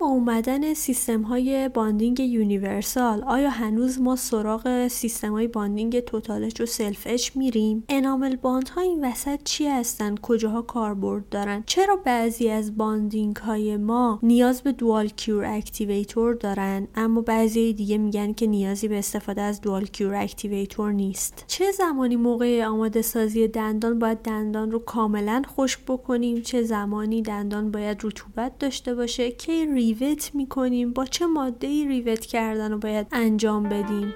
با اومدن سیستم های bonding universal آیا هنوز ما سراغ سیستم های bonding total etch و self etch میریم؟ enamel bond ها این وسط چی هستن؟ کجاها کاربرد دارن؟ چرا بعضی از bonding های ما نیاز به dual cure activator دارن اما بعضی دیگه میگن که نیازی به استفاده از dual cure activator نیست؟ چه زمانی موقع آماده سازی دندان باید دندان رو کاملا خشک بکنیم؟ چه زمانی دندان باید رطوبت داشته باشه؟ که rewet می‌کنیم. با چه ماده ای rewet کردن رو باید انجام بدیم؟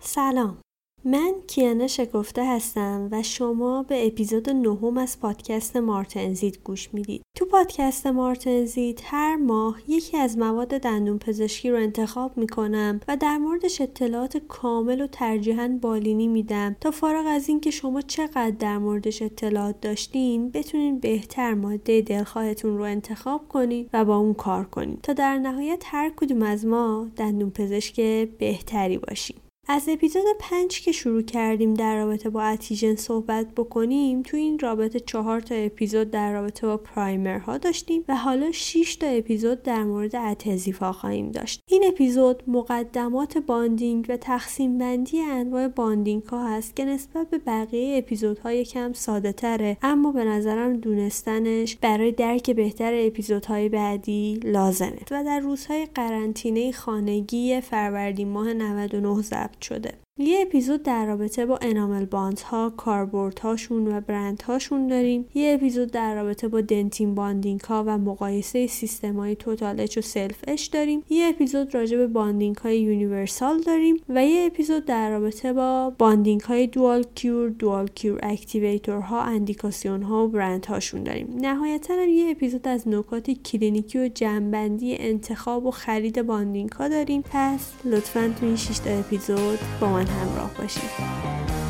سلام. من کیانه شکفته هستم و شما به اپیزود نهم از پادکست مارتنزید گوش می‌دید. تو پادکست مارتنزید هر ماه یکی از مواد دندون پزشکی رو انتخاب می‌کنم و در موردش اطلاعات کامل و ترجیحاً بالینی میدم تا فارغ از اینکه شما چقدر در موردش اطلاعات داشتین بتونین بهتر ماده دلخواهتون رو انتخاب کنید و با اون کار کنید تا در نهایت هر کدوم از ما دندون پزشک بهتری باشیم. از اپیزود پنج که شروع کردیم در رابطه با adhesion صحبت بکنیم تو این رابطه چهار تا اپیزود در رابطه با primer ها داشتیم و حالا 6 تا اپیزود در مورد adhesive ها خواهیم داشت. این اپیزود مقدمات bonding و تقسیم بندی انواع bonding ها هست که نسبت به بقیه اپیزودها یکم ساده تره اما به نظرم دونستنش برای درک بهتر اپیزودهای بعدی لازمه. و در روزهای قرنطینه خانگی فروردین ماه 99 ضبط شده. یه اپیزود در رابطه با enamel bond ها کاربرد هاشون و برند هاشون داریم. یه اپیزود در رابطه با dentin bonding ها و مقایسه سیستم های total etch و self etch داریم. یه اپیزود راجع به bonding های universal داریم و یه اپیزود در رابطه با bonding های dual cure dual cure activator ها اندیکاسیون ها و برند هاشون داریم. نهایتا هم یه اپیزود از نکات کلینیکی و جمع‌بندی انتخاب و خرید bonding ها داریم. پس لطفا تو این 6 اپیزود با من همراه باشید.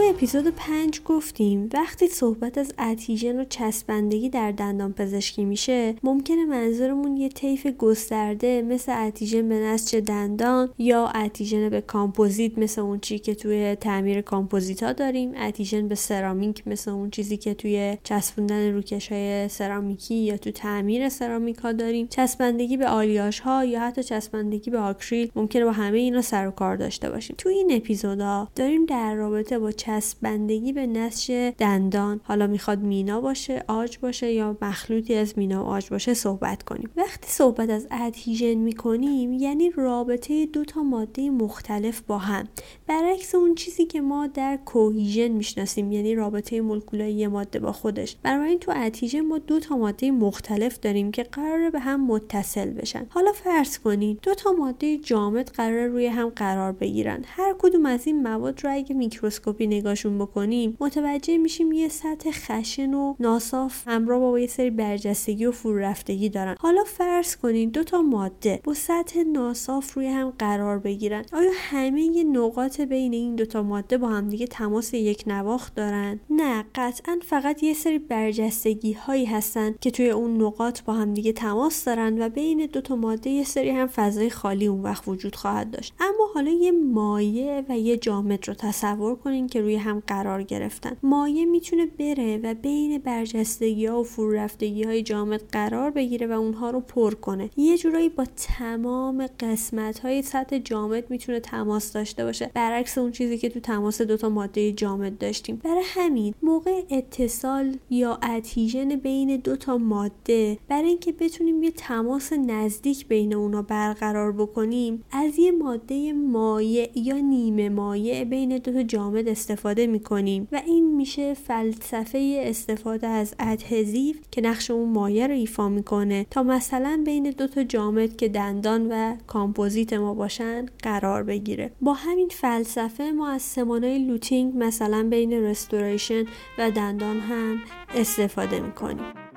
اپیزود پنج گفتیم وقتی صحبت از adhesion و چسبندگی در دندان پزشکی میشه ممکنه منظورمون یه طیف گسترده مثل adhesion به نسج دندان یا adhesion به کامپوزیت مثل اون چی که توی تعمیر کامپوزیت ها داریم adhesion به سرامیک مثل اون چیزی که توی چسبوندن روکش های سرامیکی یا تو تعمیر سرامیک ها داریم. چسبندگی به آلیاژ ها یا حتی چسبندگی به آکریل ممکنه با همه اینا سر و کار داشته باشیم. تو این اپیزودا داریم در رابطه با چسبندگی به نسج دندان. حالا می‌خواد مینا باشه عاج باشه یا مخلوطی از مینا و عاج باشه صحبت کنیم. وقتی صحبت از adhesion می‌کنیم یعنی رابطه دو تا ماده مختلف با هم. برعکس اون چیزی که ما در cohesion می‌شناسیم یعنی رابطه مولکولای یه ماده با خودش. این تو adhesion ما دو تا ماده مختلف داریم که قراره به هم متصل بشن. حالا فرض کنید دو تا ماده جامد قرار روی هم قرار بگیرن. هر کدوم از این مواد رو اگه میکروسکوپی نگاه نگاهشون بکنیم متوجه میشیم یه سطح خشن و ناصاف همراه با یه سری برجستگی و فرو رفتگی دارن. حالا فرض کنید دو تا ماده با سطح ناصاف روی هم قرار بگیرن. آیا همه نقاط بین این دو تا ماده با هم دیگه تماس یک نواخت دارن؟ نه قطعا فقط یه سری برجستگی هایی هستن که توی اون نقاط با هم دیگه تماس دارن و بین دو تا ماده یه سری هم فضای خالی اون وقت وجود خواهد داشت. اما حالا یه مایع و یه جامد رو تصور کنین که روی هم قرار گرفتن. مایع می‌تونه بره و بین برجستگی ها و فرو رفتگی های جامد قرار بگیره و اونها رو پر کنه. یه جورایی با تمام قسمت های سطح جامد می‌تونه تماس داشته باشه. برعکس اون چیزی که تو تماس دوتا ماده جامد داشتیم. برای همین موقع اتصال یا ادهیژن بین دو تا ماده برای اینکه بتونیم یه تماس نزدیک بین اونا برقرار بکنیم از یه ماده مایع یا نیمه مایع بین دو تا جامد استفاده استفاده می‌کنیم و این میشه فلسفه استفاده از adhesive که نقش اون مایع رو ایفا می‌کنه تا مثلا بین دو تا جامد که دندان و کامپوزیت ما باشن قرار بگیره. با همین فلسفه ما از سمانای luting مثلا بین restoration و دندان هم استفاده می‌کنیم.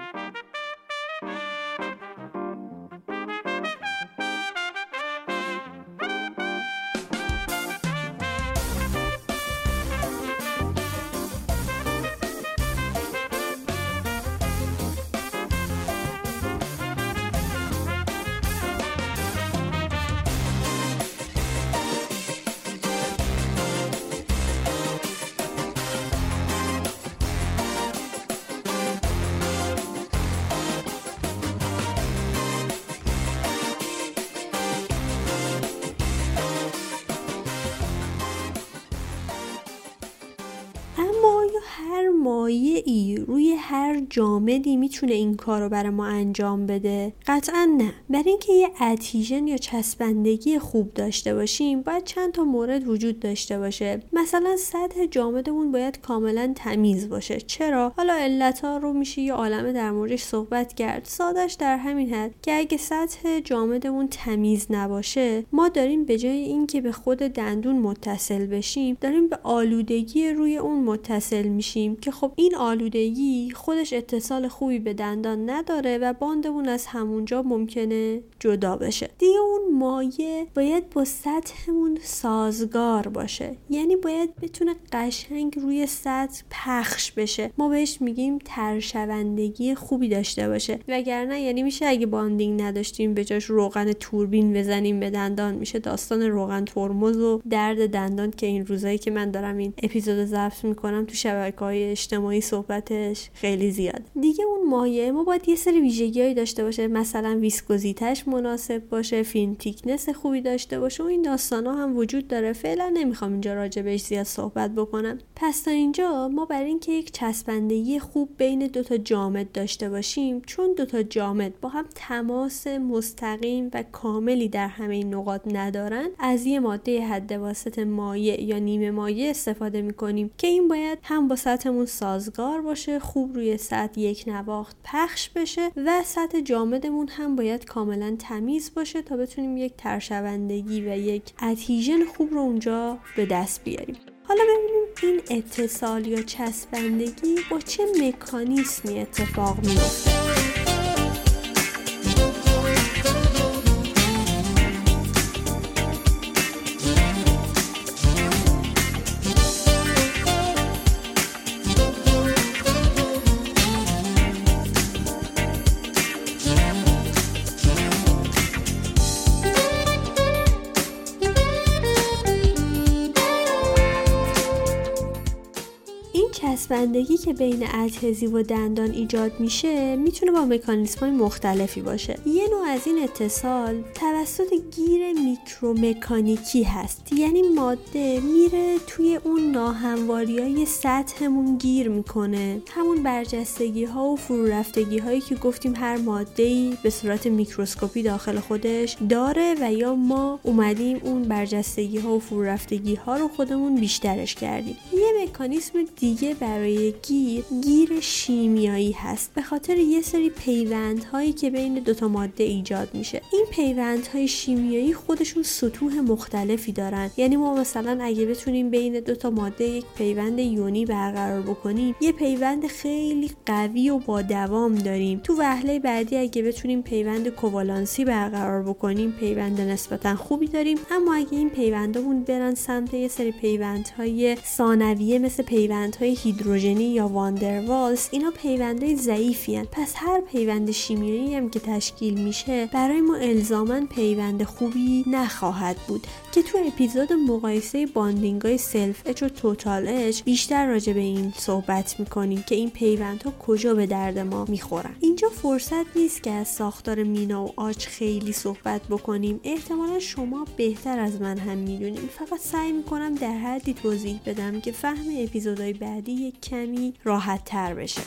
هر جامدی می‌تونه این کار رو برای ما انجام بده؟ قطعا نه. برای اینکه یه اتیژن یا چسبندگی خوب داشته باشیم باید چند تا مورد وجود داشته باشه. مثلا سطح جامدمون باید کاملا تمیز باشه. چرا؟ حالا علت ها رو میشه یه عالمه در موردش صحبت کرد. سادش در همین حد که اگه سطح جامدمون تمیز نباشه ما داریم به جای اینکه به خود دندون متصل بشیم داریم به آلودگی روی اون متصل میشیم که خب این آلودگی خودش اتصال خوبی به دندان نداره و باندمون از همونجا ممکنه جدا بشه. دیگه اون مایه باید با سطحمون سازگار باشه. یعنی باید بتونه قشنگ روی سطح پخش بشه. ما بهش میگیم ترشوندگی خوبی داشته باشه. وگرنه یعنی میشه اگه bonding نداشتیم به جاش روغن توربین بزنیم به دندان. میشه داستان روغن ترمز و درد دندان که این روزایی که من دارم این اپیزود ضبط می‌کنم تو شبکه های اجتماعی صحبتش خیلی زیاد. دیگه اون مایع ما باید یه سری ویژگیهایی داشته باشه. مثلا viscosity ش مناسب باشه film thickness خوبی داشته باشه و این داستان ها هم وجود داره. فعلا نمی‌خوام اینجا راجع بهش زیاد صحبت بکنم. پس تا اینجا ما برای اینکه یک چسبندگی خوب بین دوتا جامد داشته باشیم چون دوتا جامد با هم تماس مستقیم و کاملی در همه این نقاط ندارن از یه ماده حد واسط مایع یا نیمه مایع استفاده می‌کنیم که این باید هم با سطحمون سازگار باشه خوب روی سطح یک نواخت پخش بشه و سطح جامدمون هم باید کاملا تمیز باشه تا بتونیم یک ترشوندگی و یک اتیژن خوب رو اونجا به دست بیاریم. حالا ببینیم این اتصال یا چسبندگی با چه مکانیسمی اتفاق میفته چسبندگی که بین adhesive و دندان ایجاد میشه می‌تونه با مکانیسم های مختلفی باشه. یه نوع از این اتصال توسط گیر میکرومکانیکی هست. یعنی ماده میره توی اون ناهمواری های سطحمون گیر می‌کنه. همون برجستگی ها و فرو رفتگی هایی که گفتیم هر ماده ای به صورت میکروسکوپی داخل خودش داره و یا ما اومدیم اون برجستگی ها و فرو رفتگی ها رو خودمون بیشترش کردیم. یه مکانیسم دیگه برای گیر گیر شیمیایی هست. به خاطر یه سری پیوندهایی که بین دوتا ماده ایجاد میشه. این پیوندهای شیمیایی خودشون سطوح مختلفی دارن. یعنی ما مثلا اگه بتونیم بین دوتا ماده یک پیوند یونی برقرار بکنیم یه پیوند خیلی قوی و با دوام داریم. تو وهله بعدی اگه بتونیم پیوند کووالانسی برقرار بکنیم پیوند نسبتا خوبی داریم. اما اگه این پیوندامون برن سمت یه سری پیوندهای ثانویه مثل پیوندهای هیدروژنی یا واندروالز اینا پیوندهای ضعیفی‌ان. پس هر پیوند شیمیایی هم که تشکیل میشه برای ما الزاما پیوند خوبی نخواهد بود. که تو اپیزود مقایسه bonding های self etch و total etch بیشتر راجع به این صحبت می‌کنیم که این پیوندها کجا به درد ما می‌خورن. اینجا فرصت نیست که از ساختار مینا و آچ خیلی صحبت بکنیم. احتمالا شما بهتر از من هم می‌دونیم فقط سعی می‌کنم در حدی توضیح بدم که فهم اپیزودهای بعدی یک کمی راحت تر بشه.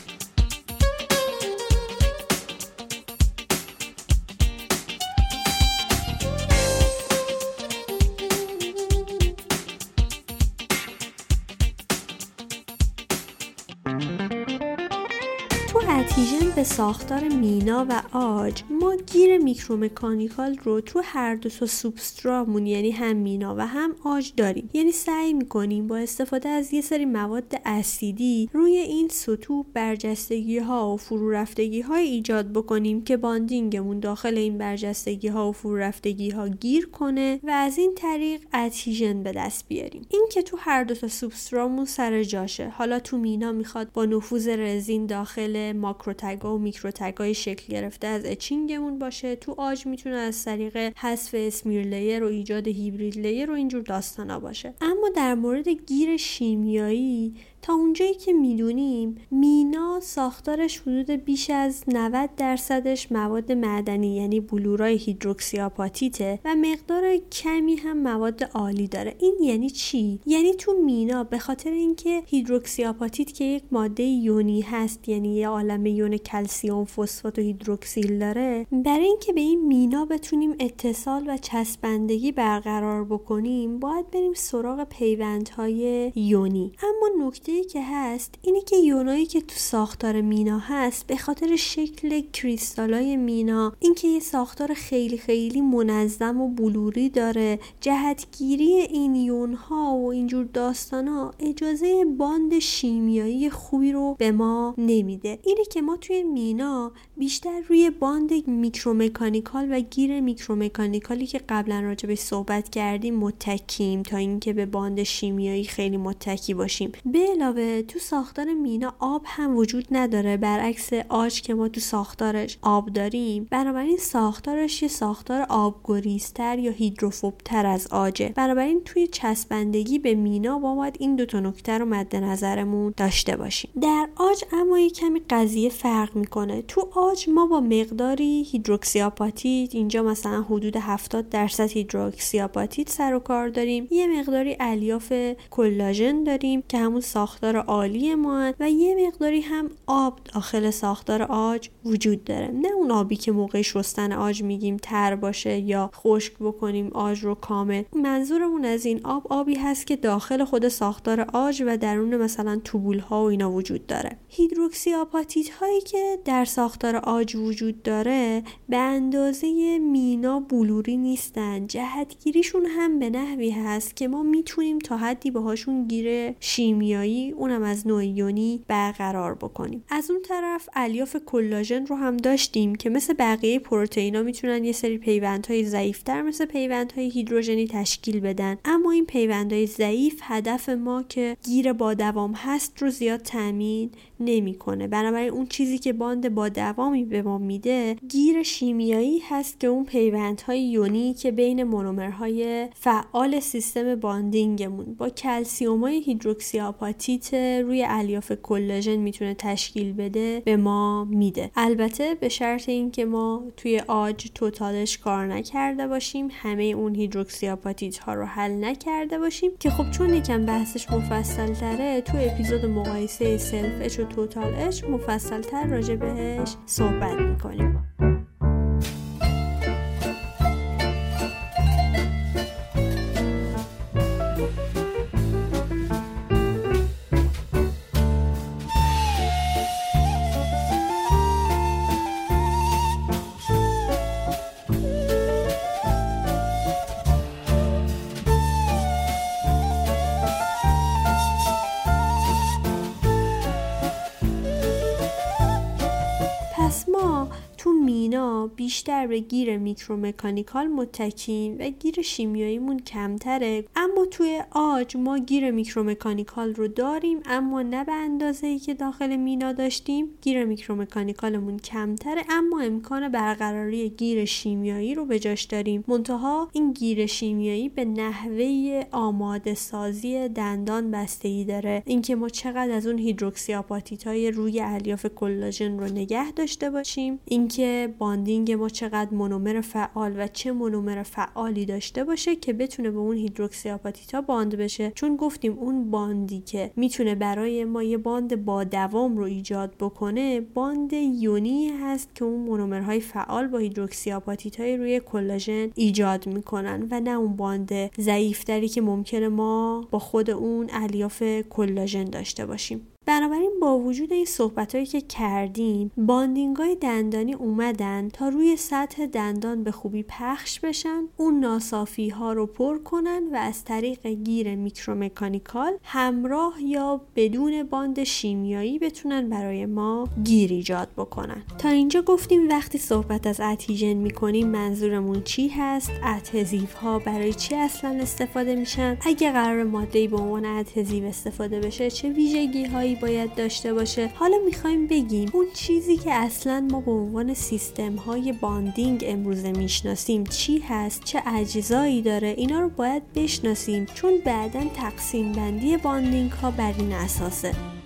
adhesion به ساختار مینا و عاج ما گیر micromechanical رو تو هر دو تا سوبسترامون یعنی هم مینا و هم عاج داریم. یعنی سعی می‌کنیم با استفاده از یه سری مواد اسیدی روی این سطوح برجستگی ها و فرو رفتگی های ایجاد بکنیم که bonding مون داخل این برجستگی ها و فرو رفتگی ها گیر کنه و از این طریق adhesion به دست بیاریم. این که تو هر دو تا سوبسترامون سر جاشه. حالا تو مینا می‌خواد با نفوذ رزین داخل macrotag ا و microtag ای شکل گرفته از etching مون باشه. تو عاج می‌تونه از طریق حذف smear layer و ایجاد hybrid layer و اینجور داستانا باشه. اما در مورد گیر شیمیایی تا اونجایی که می‌دونیم مینا ساختارش حدود بیش از 90 درصدش مواد معدنی یعنی بلورای هیدروکسی آپاتیته و مقدار کمی هم مواد عالی داره. این یعنی چی؟ یعنی تو مینا به خاطر اینکه هیدروکسی آپاتیت که یک ماده یونی هست یعنی یه عالم یون کلسیوم فسفات و هیدروکسیل داره برای اینکه به این مینا بتونیم اتصال و چسبندگی برقرار بکنیم باید بریم سراغ پیوندهای یونی. اما نکته که هست اینه که یونایی که تو ساختار مینا هست به خاطر شکل کریستالای مینا اینکه یه ساختار خیلی خیلی منظم و بلوری داره جهتگیری این یونها و اینجور داستانا اجازه bond شیمیایی خوبی رو به ما نمیده. اینه که ما توی مینا بیشتر روی bond micromechanical و گیر micromechanical ی که قبلا به صحبت کردیم متکیم تا اینکه به bond شیمیایی خیلی متکی باشیم. به علاوه تو ساختار مینا آب هم وجود نداره. برعکس عاج که ما تو ساختارش آب داریم بنابراین ساختارش یه ساختار آبگریزتر یا هیدروفوبتر از عاجه. بنابراین توی چسبندگی به مینا با باید این دو تا نکته رو مد نظرمون داشته باشیم. در عاج اما یه کمی قضیه فرق می‌کنه. تو عاج ما با مقداری هیدروکسی آپاتیت اینجا مثلا حدود 70 درصد هیدروکسی آپاتیت سر و کار داریم. یه مقداری الیاف کلاژن داریم که همون ساختار آلی ما و یه مقداری هم آب داخل ساختار عاج وجود داره. نه اون آبی که موقع شستن عاج میگیم تر باشه یا خشک بکنیم عاج رو کامل. منظورمون از این آب آبی هست که داخل خود ساختار عاج و درون مثلا tubule ها و اینا وجود داره. هیدروکسی آپاتیت هایی که در ساختار عاج وجود داره به اندازه مینا بلوری نیستن. جهتگیریشون هم به نحوی هست که ما می‌تونیم تا حدی باهاشون گیر شیمیایی اونم از نوع یونی برقرار بکنیم. از اون طرف الیاف کلاژن رو هم داشتیم که مثل بقیه پروتئینا می‌تونن یه سری پیوندهای ضعیفتر مثل پیوندهای هیدروژنی تشکیل بدن. اما این پیوندهای ضعیف هدف ما که گیر با دوام هست رو زیاد تامین نمی‌کنه. بنابراین اون چیزی که باند با دوامی به ما میده گیر شیمیایی هست که اون پیوندهای یونی که بین مونومرهای فعال سیستم bonding مون. با کلسیومای هیدروکسی آپاتیت روی الیاف کلاژن می‌تونه تشکیل بده به ما میده. البته به شرط اینکه ما توی عاج total etch کار نکرده باشیم همه اون هیدروکسی آپاتیت ها رو حل نکرده باشیم که خب چون یکم بحثش مفصل تره تو اپیزود مقایسه self total etch مفصل تر راجع بهش صحبت می‌کنیم. بیشتر به گیر micromechanical متکیم و گیر شیمیاییمون کمتره. اما توی عاج ما گیر micromechanical رو داریم اما نه به اندازه ای که داخل مینا داشتیم. گیر micromechanical مون کمتره اما امکان برقراری گیر شیمیایی رو به جاش داریم. منتها این گیر شیمیایی به نحوه آماده سازی دندان بستگی داره. اینکه ما چقدر از اون هیدروکسی آپاتیت های روی الیاف کلاژن رو نگه داشته باشیم. اینکه bonding ما چقدر مونومر فعال و چه مونومر فعالی داشته باشه که بتونه به اون هیدروکسی آپاتیتا bond بشه. چون گفتیم اون bond ی که می‌تونه برای ما یه باند با دوام رو ایجاد بکنه bond یونی هست که اون مونومرهای فعال با هیدروکسی های روی کلاژن ایجاد می‌کنن و نه اون bond ضعیفتری که ممکنه ما با خود اون الیاف کلاژن داشته باشیم. بنابراین با وجود این صحبت هایی که کردیم bonding های دندانی اومدن تا روی سطح دندان به خوبی پخش بشن اون ناصافی ها رو پر کنن و از طریق گیر micromechanical همراه یا بدون bond شیمیایی بتونن برای ما گیر ایجاد بکنن. تا اینجا گفتیم وقتی صحبت از adhesion می‌کنیم منظورمون چی هست؟ adhesive ها برای چی اصلا استفاده میشن؟ اگه قرار ماده به عنوان adhesive استفاده بشه چه ویژگی باید داشته باشه. حالا می‌خوایم بگیم اون چیزی که اصلا ما به عنوان سیستم های bonding امروزه می‌شناسیم چی هست چه اجزایی داره اینا رو باید بشناسیم چون بعدا تقسیم بندی bonding ها بر این اساسه.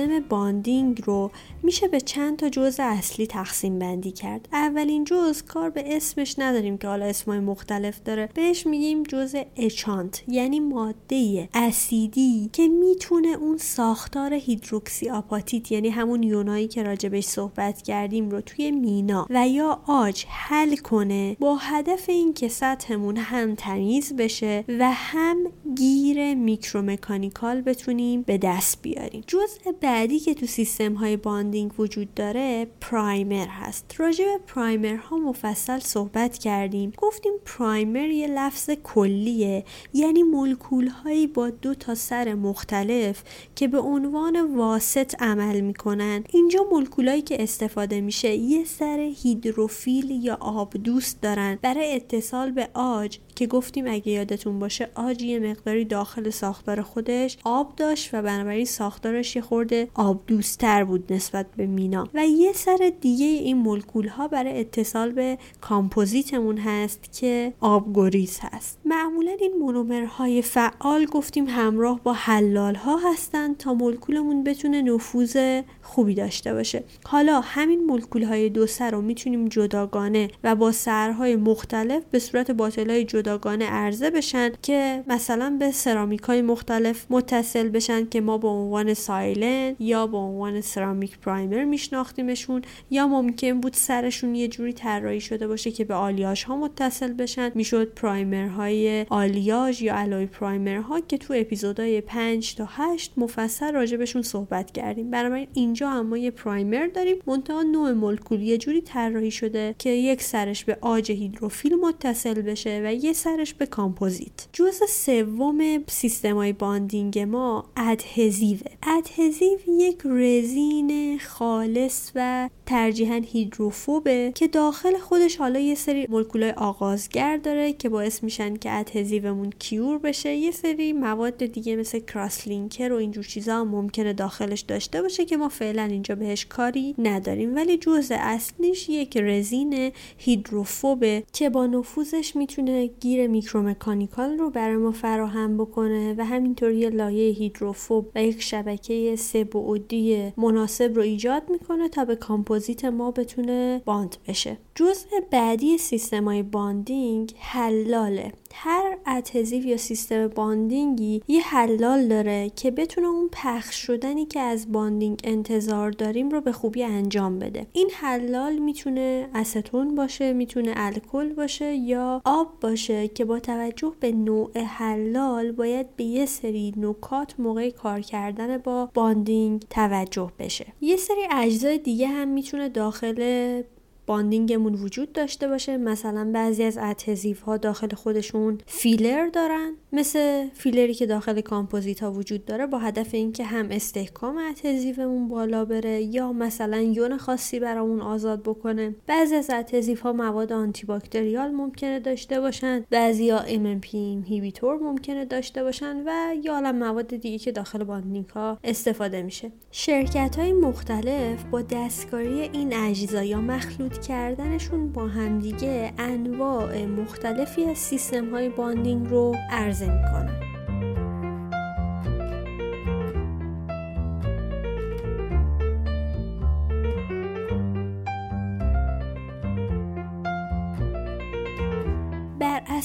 سیستم bonding رو میشه به چند تا جزء اصلی تقسیم بندی کرد. اولین جزء کار به اسمش نداریم که حالا اسمای مختلف داره. بهش میگیم جزء etchant یعنی ماده اسیدی که می‌تونه اون ساختار هیدروکسی آپاتیت یعنی همون یونایی که راجبش صحبت کردیم رو توی مینا و یا عاج حل کنه با هدف اینکه سطحمون هم تمیز بشه و هم گیر micromechanical بتونیم به دست بیاریم. جزء بعدی که تو سیستم های bonding وجود داره primer هست. راجع به primer ها مفصل صحبت کردیم. گفتیم primer یه لفظ کلیه یعنی مولکول هایی با دو تا سر مختلف که به عنوان واسط عمل می‌کنن. اینجا مولکول هایی که استفاده میشه یه سر هیدروفیل یا آب دوست دارن. برای اتصال به عاج که گفتیم اگه یادتون باشه عاج یه مقداری داخل ساختار خودش آب داشت و بنابراین ساختارش یه خورده آب دوستتر بود نسبت به مینا. و یه سر دیگه این مولکول ها برای اتصال به کامپوزیتمون هست که آبگریز هست. معمولا این مونومرهای فعال گفتیم همراه با حلال ها هستن تا مولکولمون بتونه نفوذ خوبی داشته باشه. حالا همین مولکول های دو سر رو می‌تونیم جداگانه و با سرهای مختلف به صورت باتل های جداگانه عرضه بشن که مثلا به سرامیک های مختلف متصل بشن که ما به عنوان سایلن یا به عنوان سرامیک پرایمر میشناختیمشون یا ممکن بود سرشون یه جوری طراحی شده باشه که به آلیاژ ها متصل بشن. می‌شد primer های آلیاژ یا alloy primer ها که تو اپیزودهای 5 تا 8 مفصل راجبشون صحبت کردیم. بنابراین اینجا هم ما یه primer داریم. منتها نوع مولکول یه جوری طراحی شده که یک سرش به عاج هیدروفیل متصل بشه و یه سرش به کامپوزیت. جزء سوم سیستمای bonding ما adhesive ه. adhesive یک رزین خالص و ترجیحاً هیدروفوبه که داخل خودش حالا یه سری مولکولای آغازگر داره که باعث میشن که adhesive مون cure بشه. یه سری مواد دیگه مثل crosslinker و اینجور چیزا هم ممکنه داخلش داشته باشه که ما فعلا اینجا بهش کاری نداریم. ولی جزء اصلیش یک رزین هیدروفوبه که با نفوذش می‌تونه گیر micromechanical رو برای ما فراهم بکنه و همینطور یه لایه هیدروفوب و یک شبکه سه بعدی مناسب رو ایجاد می‌کنه تا به کامپوزیت ما بتونه bond بشه. جزء بعدی سیستم های bonding حلاله. هر adhesive یا سیستم bonding ی یه حلال داره که بتونه اون پخش شدنی که از bonding انتظار داریم رو به خوبی انجام بده. این حلال می‌تونه استون باشه می‌تونه الکل باشه یا آب باشه که با توجه به نوع حلال باید به یه سری نکات موقع کار کردن با bonding توجه بشه. یه سری اجزای دیگه هم می‌تونه داخل bonding مون وجود داشته باشه. مثلا بعضی از adhesive ها داخل خودشون فیلر دارن. مثل فیلری که داخل کامپوزیت ها وجود داره با هدف اینکه هم استحکام adhesive مون بالا بره یا مثلا یون خاصی برامون آزاد بکنه. بعضی از adhesive ها مواد antibacterial ممکنه داشته باشن. بعضی ها MMP inhibitor ممکنه داشته باشن و یا حالا مواد دیگه که داخل bonding ها استفاده میشه. شرکت های مختلف با دستکاری این اجزا یا مخلوط کردنشون با همدیگه انواع مختلفی از سیستم های bonding رو عرضه می‌کنن.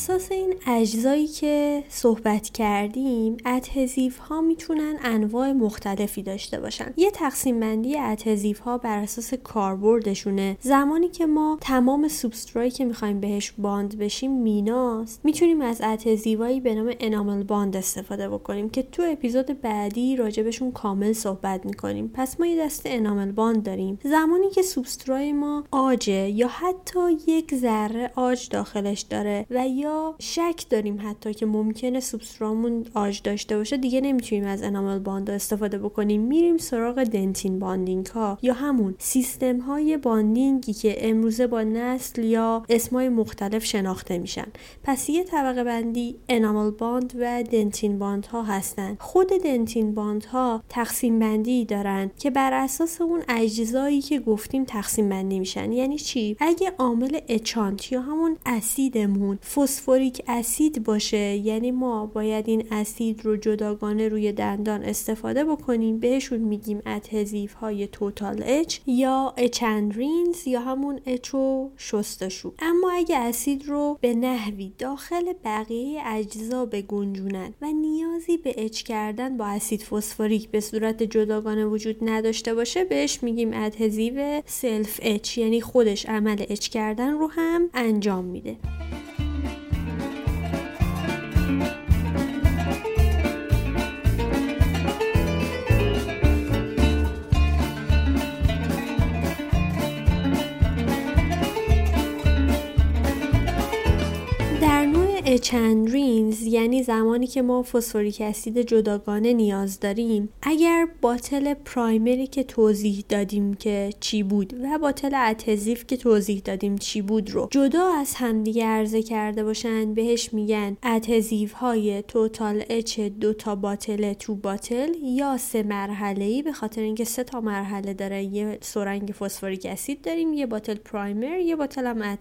اساس این اجزایی که صحبت کردیم adhesive ها می‌تونن انواع مختلفی داشته باشن. یه تقسیم بندی adhesive ها بر اساس کاربردشونه. زمانی که ما تمام سوبسترایی که می‌خوایم بهش bond بشیم میناست. می‌تونیم از adhesive هایی به نام enamel bond استفاده بکنیم که تو اپیزود بعدی راجبشون کامل صحبت می‌کنیم. پس ما یه دسته enamel bond داریم. زمانی که سوبسترای ما عاجه یا حتی یک ذره عاج داخلش داره و یا شک داریم حتی که ممکنه سوبسترامون عاج داشته باشه دیگه نمی‌تونیم از enamel bond استفاده بکنیم. میریم سراغ dentin bonding ها یا همون سیستم های bonding ی که امروزه با نسل یا اسمای مختلف شناخته میشن. پس یه طبقه بندی enamel bond و dentin bond ها هستن. خود dentin bond ها تقسیم بندی دارن که بر اساس اون اجزایی که گفتیم تقسیم بندی میشن. یعنی چی؟ اگه عامل etchant یا همون اسیدمون phosphoric acid باشه یعنی ما باید این اسید رو جداگانه روی دندان استفاده بکنیم بهشون میگیم adhesive های total etch یا etch and rinse یا همون etch و شستشو. اما اگه اسید رو به نحوی داخل بقیه اجزا بگنجونن و نیازی به etch کردن با اسید فسفوریک به صورت جداگانه وجود نداشته باشه بهش میگیم adhesive self etch یعنی خودش عمل etch کردن رو هم انجام میده. اچندرینز یعنی زمانی که ما فسفوریک اسید جداگانه نیاز داریم اگر باتل پرایمری که توضیح دادیم که چی بود و باتل اتزیف که توضیح دادیم چی بود رو جدا از همدیگه عرضه کرده باشن بهش میگن اتزیف های توتال اچ دو تا باتل تو باتل یا سه مرحله ای به خاطر اینکه سه تا مرحله داره. یه سرنگ فسفوریک اسید داریم یه باتل پرایمر یه باتل هم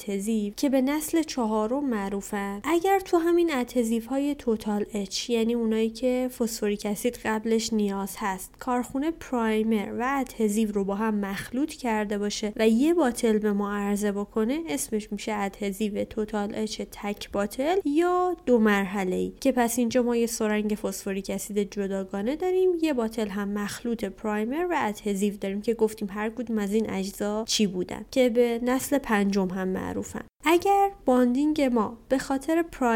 که به نسل چهارم معروفن. اگر همین adhesive های total etch یعنی اونایی که phosphoric acid قبلش نیاز هست. کارخونه primer و adhesive رو با هم مخلوط کرده باشه و یه bottle به ما عرضه بکنه اسمش میشه adhesive total etch تک bottle یا دو مرحله ای که پس اینجا ما یه سرنگ phosphoric acid جداگانه داریم یه bottle هم مخلوط primer و adhesive داریم که گفتیم هر کدوم از این اجزا چی بودن. که به نسل پنجم هم معروفن. اگر bonding ما به خاطر primer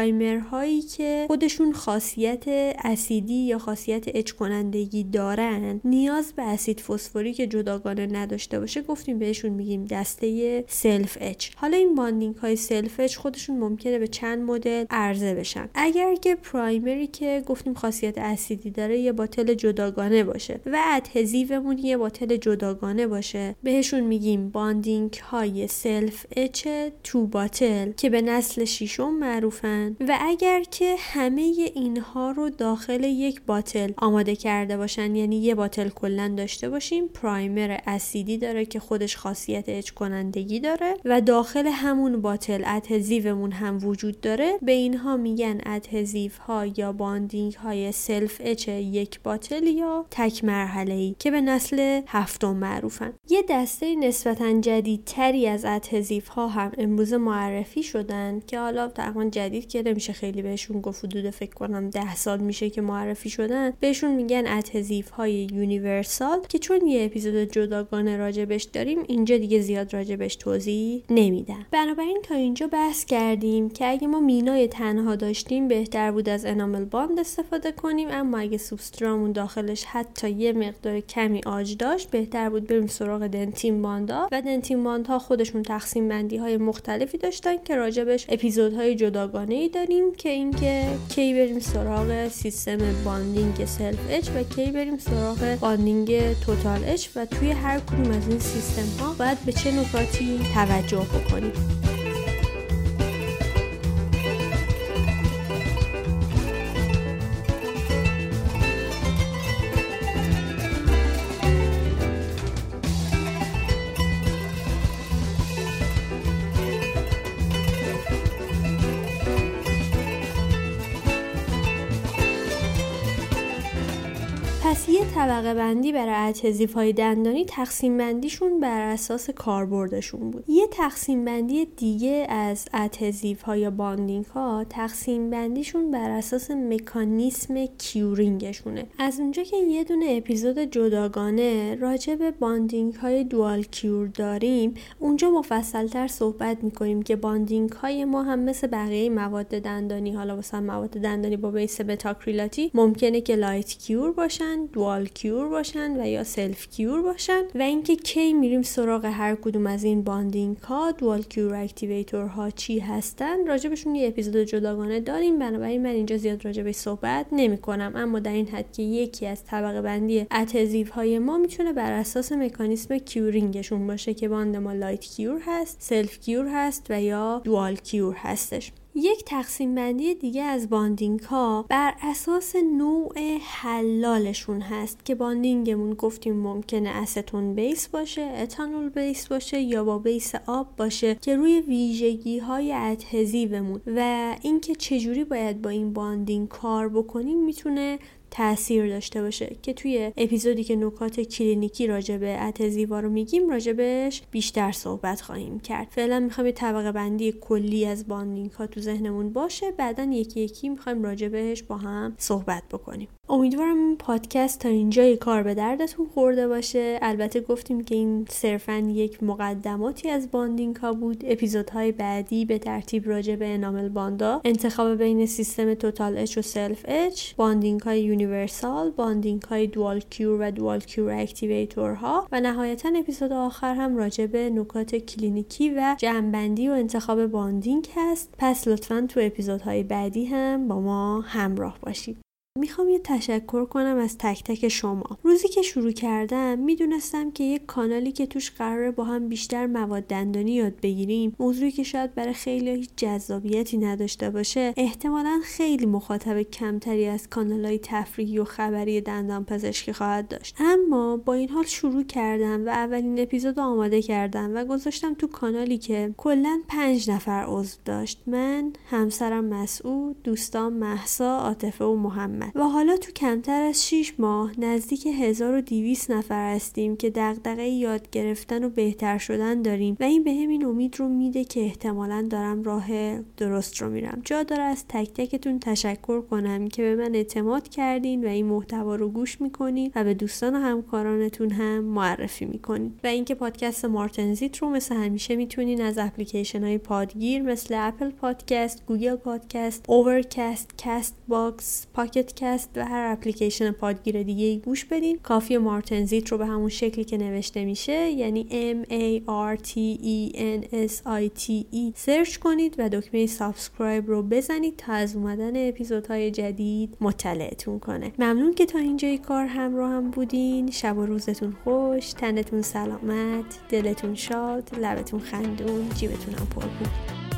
هایی که خودشون خاصیت اسیدی یا خاصیت etch کنندگی دارن نیاز به اسید فسفوریک جداگانه نداشته باشه گفتیم بهشون میگیم دسته self etch. حالا این bonding های self etch خودشون ممکنه به چند مدل عرضه بشن. اگر که primer ی که گفتیم خاصیت اسیدی داره یه bottle جداگانه باشه و adhesive مون یه bottle جداگانه باشه بهشون میگیم bonding های self etch two bottle که به نسل شیشم معروفن. و اگر که همه اینها رو داخل یک bottle آماده کرده باشن یعنی یه bottle کلا داشته باشیم primer اسیدی داره که خودش خاصیت etch کنندگی داره و داخل همون bottle adhesive مون هم وجود داره. به اینها میگن adhesive ها یا bonding های self etch یک bottle یا تک مرحله ای که به نسل هفتم معروفن. یه دسته نسبتا جدیدتری از adhesive ها هم امروز معرفی شدن که حالا تقریبا جدید که نمیشه خیلی بهشون گفت حدود فکر کنم ده سال میشه که معرفی شدن بهشون میگن adhesive های universal که چون یه اپیزود جداگانه راجبش داریم اینجا دیگه زیاد راجبش توضیح نمیدم بنابراین تا اینجا بحث کردیم که اگه ما مینای تنها داشتیم بهتر بود از انامل باند استفاده کنیم اما اگه سوبسترامون داخلش حتی یه مقدار کمی آج داشت بهتر بود بریم سراغ دنتین باندا و دنتین باندها خودشون تقسیم بندی های مختلفی داشتن که راجبش اپیزودهای جداگانه داریم که اینکه کی بریم سراغ سیستم bonding self etch و کی بریم سراغ bonding total etch و توی هر کدوم از این سیستم ها باید به چه نکاتی توجه بکنیم. طبقه بندی برای adhesive های دندانی تقسیم بندیشون بر اساس کاربردشون بود. یه تقسیم بندی دیگه از adhesive ها یا bonding ها تقسیم بندیشون بر اساس مکانیسم curing شونه. از اونجا که یه دونه اپیزود جداگانه راجع به bonding های dual cure داریم اونجا مفصلتر صحبت می‌کنیم که bonding های ما هم مثل بقیه مواد دندانی حالا واسه مواد دندانی با base متاکریلاتی ممکنه که light cure باشن dual cure باشن و یا self cure باشن و اینکه کی میریم سراغ هر کدوم از این bonding ها dual cure activator ها چی هستن راجبشون یه اپیزود جداگانه داریم. بنابراین من اینجا زیاد راجبش صحبت نمی کنم اما در این حد که یکی از طبقه بندی adhesive های ما می‌تونه بر اساس مکانیسم curing شون باشه که bond ما light cure هست self cure هست و یا dual cure هستش. یک تقسیم بندی دیگه از bonding ها بر اساس نوع حلالشون هست که bonding مون گفتیم ممکنه acetone base باشه ethanol base باشه یا با base آب باشه که روی ویژگی های adhesive مون و اینکه چجوری باید با این bonding کار بکنیم می‌تونه تاثیر داشته باشه که توی اپیزودی که نکات کلینیکی راجع به adhesive ا رو میگیم راجبش بیشتر صحبت خواهیم کرد. فعلا می‌خوایم یه طبقه بندی کلی از bonding ها تو ذهنمون باشه بعدا یکی یکی می‌خوایم راجبش با هم صحبت بکنیم. امیدوارم این پادکست تا اینجای کار به دردتون خورده باشه. البته گفتیم که این صرفا یک مقدماتی از bonding ها بود. اپیزودهای بعدی به ترتیب راجع به enamel bond ا انتخاب بین سیستم total etch و self etch bonding های universal bonding های dual cure و dual cure activator ها و نهایتا اپیزود آخر هم راجع به نکات کلینیکی و جمعبندی و انتخاب bonding هست. پس لطفا تو اپیزودهای بعدی هم با ما همراه باشید. می‌خوام یه تشکر کنم از تک تک شما. روزی که شروع کردم می‌دونستم که یک کانالی که توش قراره با هم بیشتر مواد دندانی یاد بگیریم موضوعی که شاید برای خیلی هیچ جذابیتی نداشته باشه احتمالا خیلی مخاطب کمتری از کانال های تفریحی و خبری دندان پزشکی خواهد داشت. اما با این حال شروع کردم و اولین اپیزود آماده کردم و گذاشتم تو کانالی که کلا پنج نفر عضو داشت. من همسرم مسعود دوستان محسا عاطفه و محمد. و حالا تو کمتر از 6 ماه نزدیک 1200 نفر هستیم که دغدغه یاد گرفتن و بهتر شدن داریم و این به این امید رو میده که احتمالا دارم راه درست رو میرم. جا داره از تک تکتون تشکر کنم که به من اعتماد کردین و این محتوا رو گوش می‌کنین و به دوستان و همکارانتون هم معرفی می‌کنین. و اینکه پادکست مارتنزیت رو مثل همیشه می‌تونین از اپلیکیشن های پادگیر مثل Apple Podcast، Google Podcast، Overcast، Castbox، Pocket Podcast و هر اپلیکیشن پادگیر دیگه ای گوش بدین. کافیه مارتنزیت رو به همون شکلی که نوشته میشه یعنی M A R T E N S I T E سرچ کنید و دکمه subscribe رو بزنید تا از اومدن اپیزودهای جدید مطلعتون کنه. ممنون که تا اینجای کار همراه هم بودین. شب و روزتون خوش. تنتون سلامت. دلتون شاد. لبتون خندون. جیبتون هم پر بود.